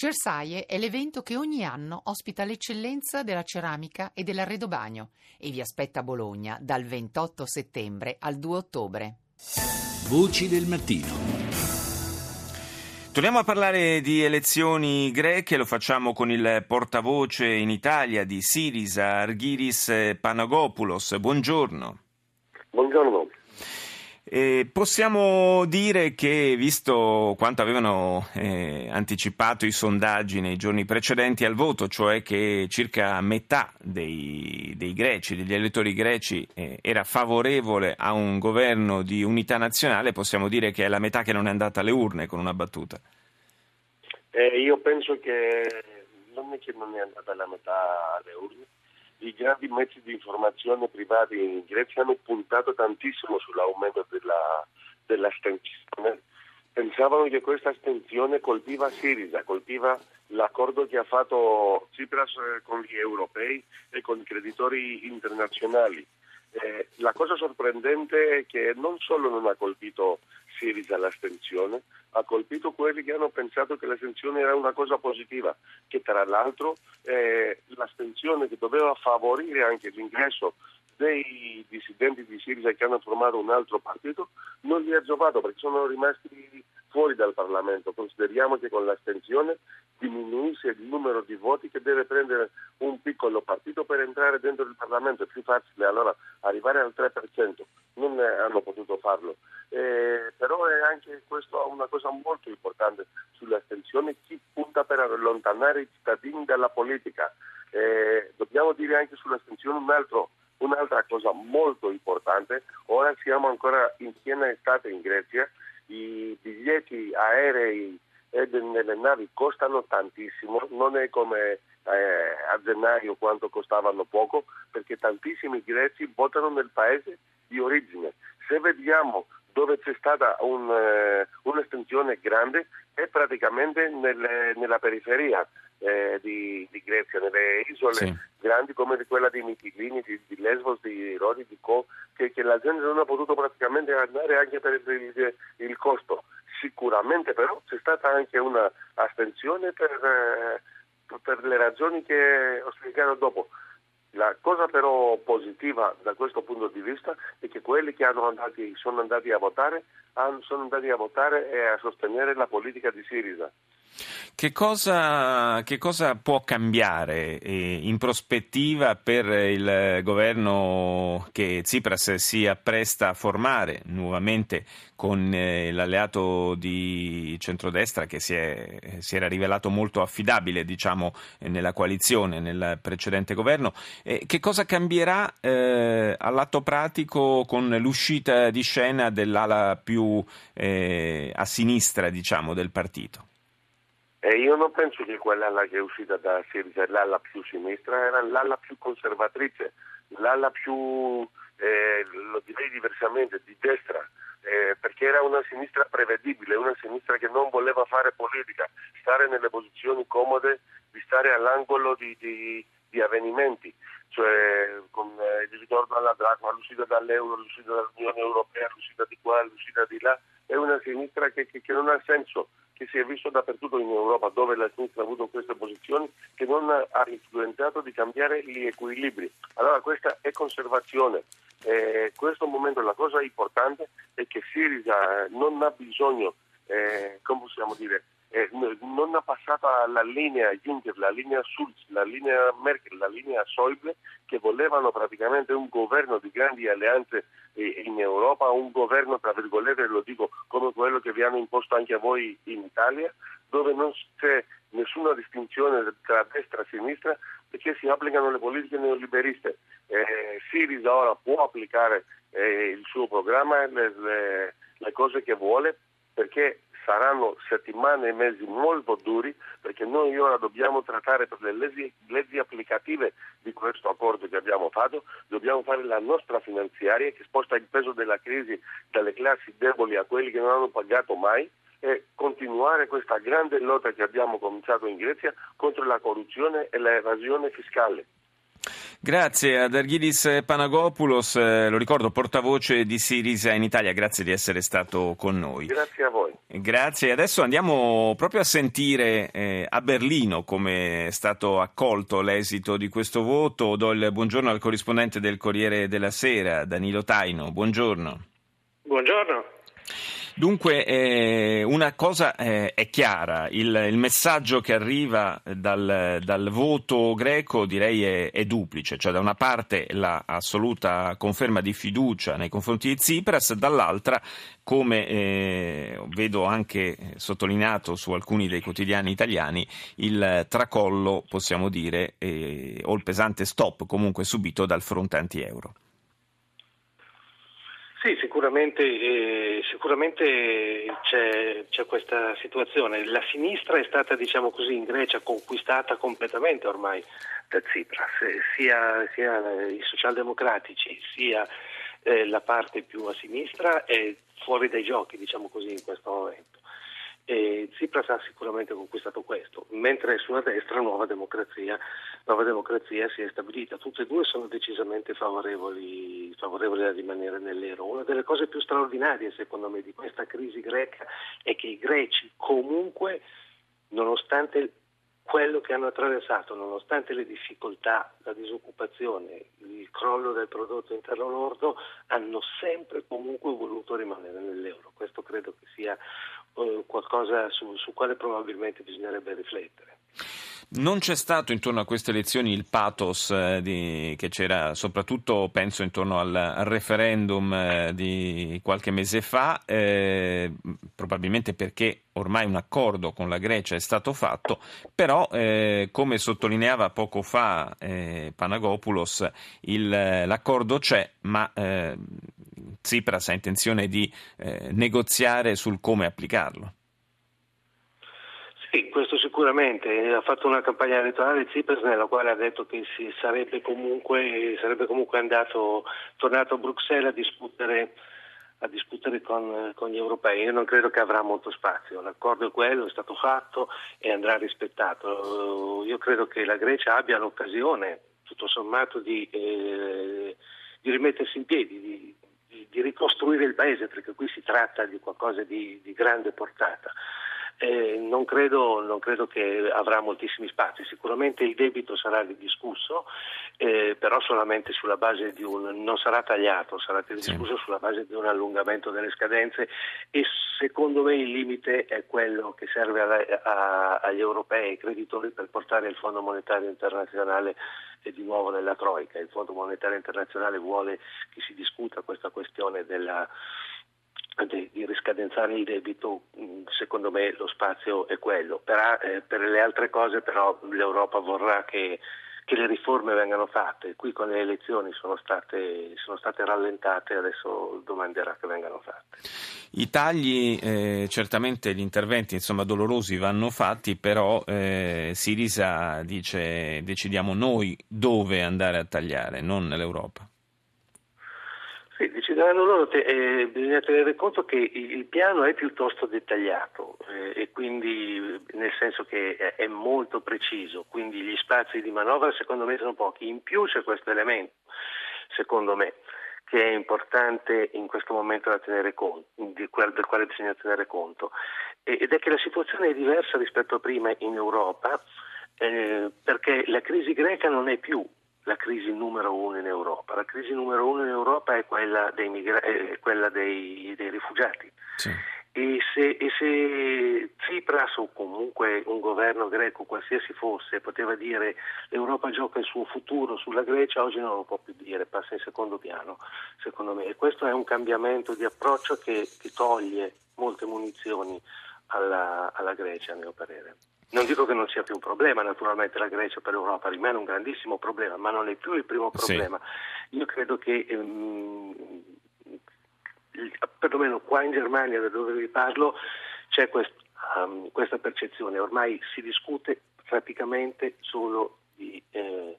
Cersaie è l'evento che ogni anno ospita l'eccellenza della ceramica e dell'arredobagno e vi aspetta a Bologna dal 28 settembre al 2 ottobre. Voci del mattino. Torniamo a parlare di elezioni greche, lo facciamo con il portavoce in Italia di Sirisa, Arghiris Panagopoulos. Buongiorno. Buongiorno. Eh, possiamo dire che, visto quanto avevano eh, anticipato i sondaggi nei giorni precedenti al voto, cioè che circa metà dei, dei greci, degli elettori greci, eh, era favorevole a un governo di unità nazionale, possiamo dire che è la metà che non è andata alle urne con una battuta. Eh, io penso che non è che non è andata la metà alle urne i grandi mezzi di informazione privati in Grecia hanno puntato tantissimo sull'aumento della, dell'astensione. Pensavano che questa astensione colpiva Sirisa, colpiva l'accordo che ha fatto Tsipras eh, con gli europei e con i creditori internazionali. Eh, la cosa sorprendente è che non solo non ha colpito Sirisa l'astensione, ha colpito quelli che hanno pensato che l'astensione era una cosa positiva, che tra l'altro eh, l'astensione che doveva favorire anche l'ingresso dei dissidenti di Sirisa che hanno formato un altro partito non gli ha giovato perché sono rimasti fuori dal Parlamento. Consideriamo che con l'astensione diminuisce il numero di voti che deve prendere un piccolo partito per entrare dentro il Parlamento. È più facile allora arrivare al 3%. Non hanno potuto farlo. Eh, però è anche questo una cosa molto importante sull'astensione. Chi punta per allontanare i cittadini dalla politica. Eh, dobbiamo dire anche sull'astensione un altro Un'altra cosa molto importante, ora siamo ancora in piena estate in Grecia i biglietti aerei e nelle navi costano tantissimo, non è come eh, a gennaio quando costavano poco, perché tantissimi greci votano nel paese di origine. Se vediamo dove c'è stata un, eh, un'estensione grande è praticamente nelle, nella periferia eh, di, di, Grecia, nelle isole sì. grandi come quella di Mitilini, di, di, Lesbos, di Rodi, di Co, che, che, la gente non ha potuto praticamente andare anche per il, il costo. Sicuramente però c'è stata anche una astensione per, eh, per le ragioni che ho spiegato dopo. La cosa però positiva da questo punto di vista è che quelli che andati, sono andati a votare sono andati a votare e a sostenere la politica di Sirisa. Che cosa, che cosa, può cambiare eh, in prospettiva per il governo che Tsipras si appresta a formare nuovamente con eh, l'alleato di centrodestra che si, è, si era rivelato molto affidabile diciamo, nella coalizione, nel precedente governo? Che cosa cambierà eh, all'atto pratico con l'uscita di scena dell'ala più eh, a sinistra diciamo, del partito? E io non penso che quella che è uscita da Sirisa è l'ala più sinistra, era l'ala più conservatrice, l'ala più, eh, lo direi diversamente, di destra, eh, perché era una sinistra prevedibile, una sinistra che non voleva fare politica, stare nelle posizioni comode di stare all'angolo di, di, di avvenimenti, cioè con eh, il ritorno alla dracma, l'uscita dall'euro, l'uscita dall'Unione Europea, l'uscita di qua, l'uscita di là, è una sinistra che, che, che non ha senso che si è visto dappertutto in Europa dove la sinistra ha avuto queste posizioni che non ha influenzato di cambiare gli equilibri. Allora questa è conservazione. Eh, questo momento la cosa importante è che Sirisa non ha bisogno, eh, come possiamo dire, eh, non ha passato la linea Juncker, la linea Schulz, la linea Merkel, la linea Schäuble che volevano praticamente un governo di grandi alleanze eh, in Europa, un governo tra virgolette, hanno imposto anche a voi in Italia, dove non c'è nessuna distinzione tra destra e sinistra perché si applicano le politiche neoliberiste. Eh, Sirisa ora può applicare eh, il suo programma, le, le, le cose che vuole perché saranno settimane e mesi molto duri perché noi ora dobbiamo trattare per le leggi, leggi, applicative di questo accordo che abbiamo fatto, dobbiamo fare la nostra finanziaria che sposta il peso della crisi dalle classi deboli a quelli che non hanno pagato mai e continuare questa grande lotta che abbiamo cominciato in Grecia contro la corruzione e l'evasione fiscale. Grazie ad Arghidis Panagopoulos, eh, lo ricordo portavoce di Sirisa in Italia, grazie di essere stato con noi. Grazie a voi. Grazie, adesso andiamo proprio a sentire eh, a Berlino come è stato accolto l'esito di questo voto. Do il buongiorno al corrispondente del Corriere della Sera, Danilo Taino. Buongiorno. Buongiorno. Dunque, eh, una cosa eh, è chiara, il, il, messaggio che arriva dal, dal voto greco direi è, è, duplice, cioè da una parte l'assoluta conferma di fiducia nei confronti di Tsipras, dall'altra, come eh, vedo anche sottolineato su alcuni dei quotidiani italiani, il tracollo, possiamo dire, eh, o il pesante stop comunque subito dal fronte anti-euro. Sì, sicuramente, eh, sicuramente c'è, c'è, questa situazione. La sinistra è stata, diciamo così, in Grecia conquistata completamente ormai da Tsipras, sia, sia i socialdemocratici sia eh, la parte più a sinistra è fuori dai giochi, diciamo così, in questo momento. E Tsipras ha sicuramente conquistato questo, mentre sulla destra Nuova Democrazia, Nuova Democrazia si è stabilita. Tutte e due sono decisamente favorevoli, favorevoli a rimanere nell'euro. Una delle cose più straordinarie, secondo me, di questa crisi greca è che i greci comunque, nonostante quello che hanno attraversato, nonostante le difficoltà, la disoccupazione, il crollo del prodotto interno lordo, hanno sempre comunque voluto rimanere nell'euro. Questo credo che sia eh, qualcosa su, su quale probabilmente bisognerebbe riflettere. Non c'è stato intorno a queste elezioni il pathos eh, di, che c'era soprattutto, penso, intorno al, referendum eh, di qualche mese fa, eh, probabilmente perché ormai un accordo con la Grecia è stato fatto, però eh, come sottolineava poco fa Panagopoulos, il, l'accordo c'è, ma Tsipras ha intenzione di negoziare sul come applicarlo. Sì, questo sicuramente. Ha fatto una campagna elettorale Tsipras nella quale ha detto che sarebbe comunque, sarebbe comunque andato, tornato a Bruxelles a discutere, a discutere con, con, gli europei. Io non credo che avrà molto spazio. L'accordo è quello, è stato fatto e andrà rispettato. Io credo che la Grecia abbia l'occasione, tutto sommato, di, eh, di rimettersi in piedi, di, di, di, ricostruire il paese, perché qui si tratta di qualcosa di, di grande portata. Eh, non, credo, non, credo, che avrà moltissimi spazi, sicuramente il debito sarà ridiscusso, eh, però solamente sulla base di un, non sarà tagliato, sarà ridiscusso sì. sulla base di un allungamento delle scadenze e secondo me il limite è quello che serve a, a, agli europei, ai creditori per portare il Fondo Monetario Internazionale di nuovo nella Troica. Il Fondo Monetario Internazionale vuole che si discuta questa questione della di, riscadenzare il debito, mm, secondo me lo spazio è quello. Per, eh, per le altre cose però l'Europa vorrà che, che, le riforme vengano fatte. Qui con le elezioni sono state, sono state rallentate, adesso domanderà che vengano fatte. I tagli, eh, certamente gli interventi insomma, dolorosi vanno fatti, però eh, Sirisa dice decidiamo noi dove andare a tagliare, non l'Europa. Loro, te, eh, bisogna tenere conto che il piano è piuttosto dettagliato eh, e quindi nel senso che è, molto preciso, quindi gli spazi di manovra secondo me sono pochi. In più c'è questo elemento, secondo me, che è importante in questo momento da tenere conto, del quale bisogna tenere conto, ed è che la situazione è diversa rispetto a prima in Europa, eh, perché la crisi greca non è più la crisi numero uno in Europa. La crisi numero uno in Europa è quella dei, migra- è quella dei, dei rifugiati. Sì. E, se, e se Tsipras o comunque un governo greco qualsiasi fosse poteva dire l'Europa gioca il suo futuro sulla Grecia, oggi non lo può più dire, passa in secondo piano, secondo me. E questo è un cambiamento di approccio che, che toglie molte munizioni alla, alla Grecia, a mio parere. Non dico che non sia più un problema, naturalmente la Grecia per l'Europa rimane un grandissimo problema, ma non è più il primo problema. Sì. Io credo che ehm, perlomeno qua in Germania, da dove vi parlo, c'è quest, um, questa percezione. Ormai si discute praticamente solo di, eh, di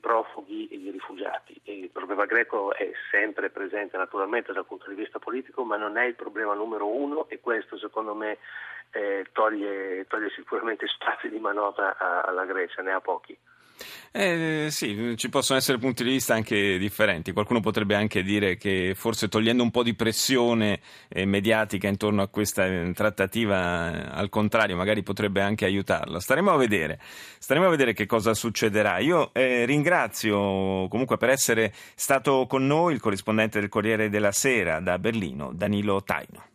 profughi e di rifugiati. Il problema greco è sempre presente naturalmente dal punto di vista politico, ma non è il problema numero uno e questo secondo me eh, toglie, toglie, sicuramente spazi di manovra alla Grecia, ne ha pochi. Eh, sì, ci possono essere punti di vista anche differenti. Qualcuno potrebbe anche dire che forse togliendo un po' di pressione eh, mediatica intorno a questa eh, trattativa, eh, al contrario, magari potrebbe anche aiutarla. Staremo a vedere, staremo a vedere che cosa succederà. Io ringrazio comunque per essere stato con noi il corrispondente del Corriere della Sera da Berlino, Danilo Taino.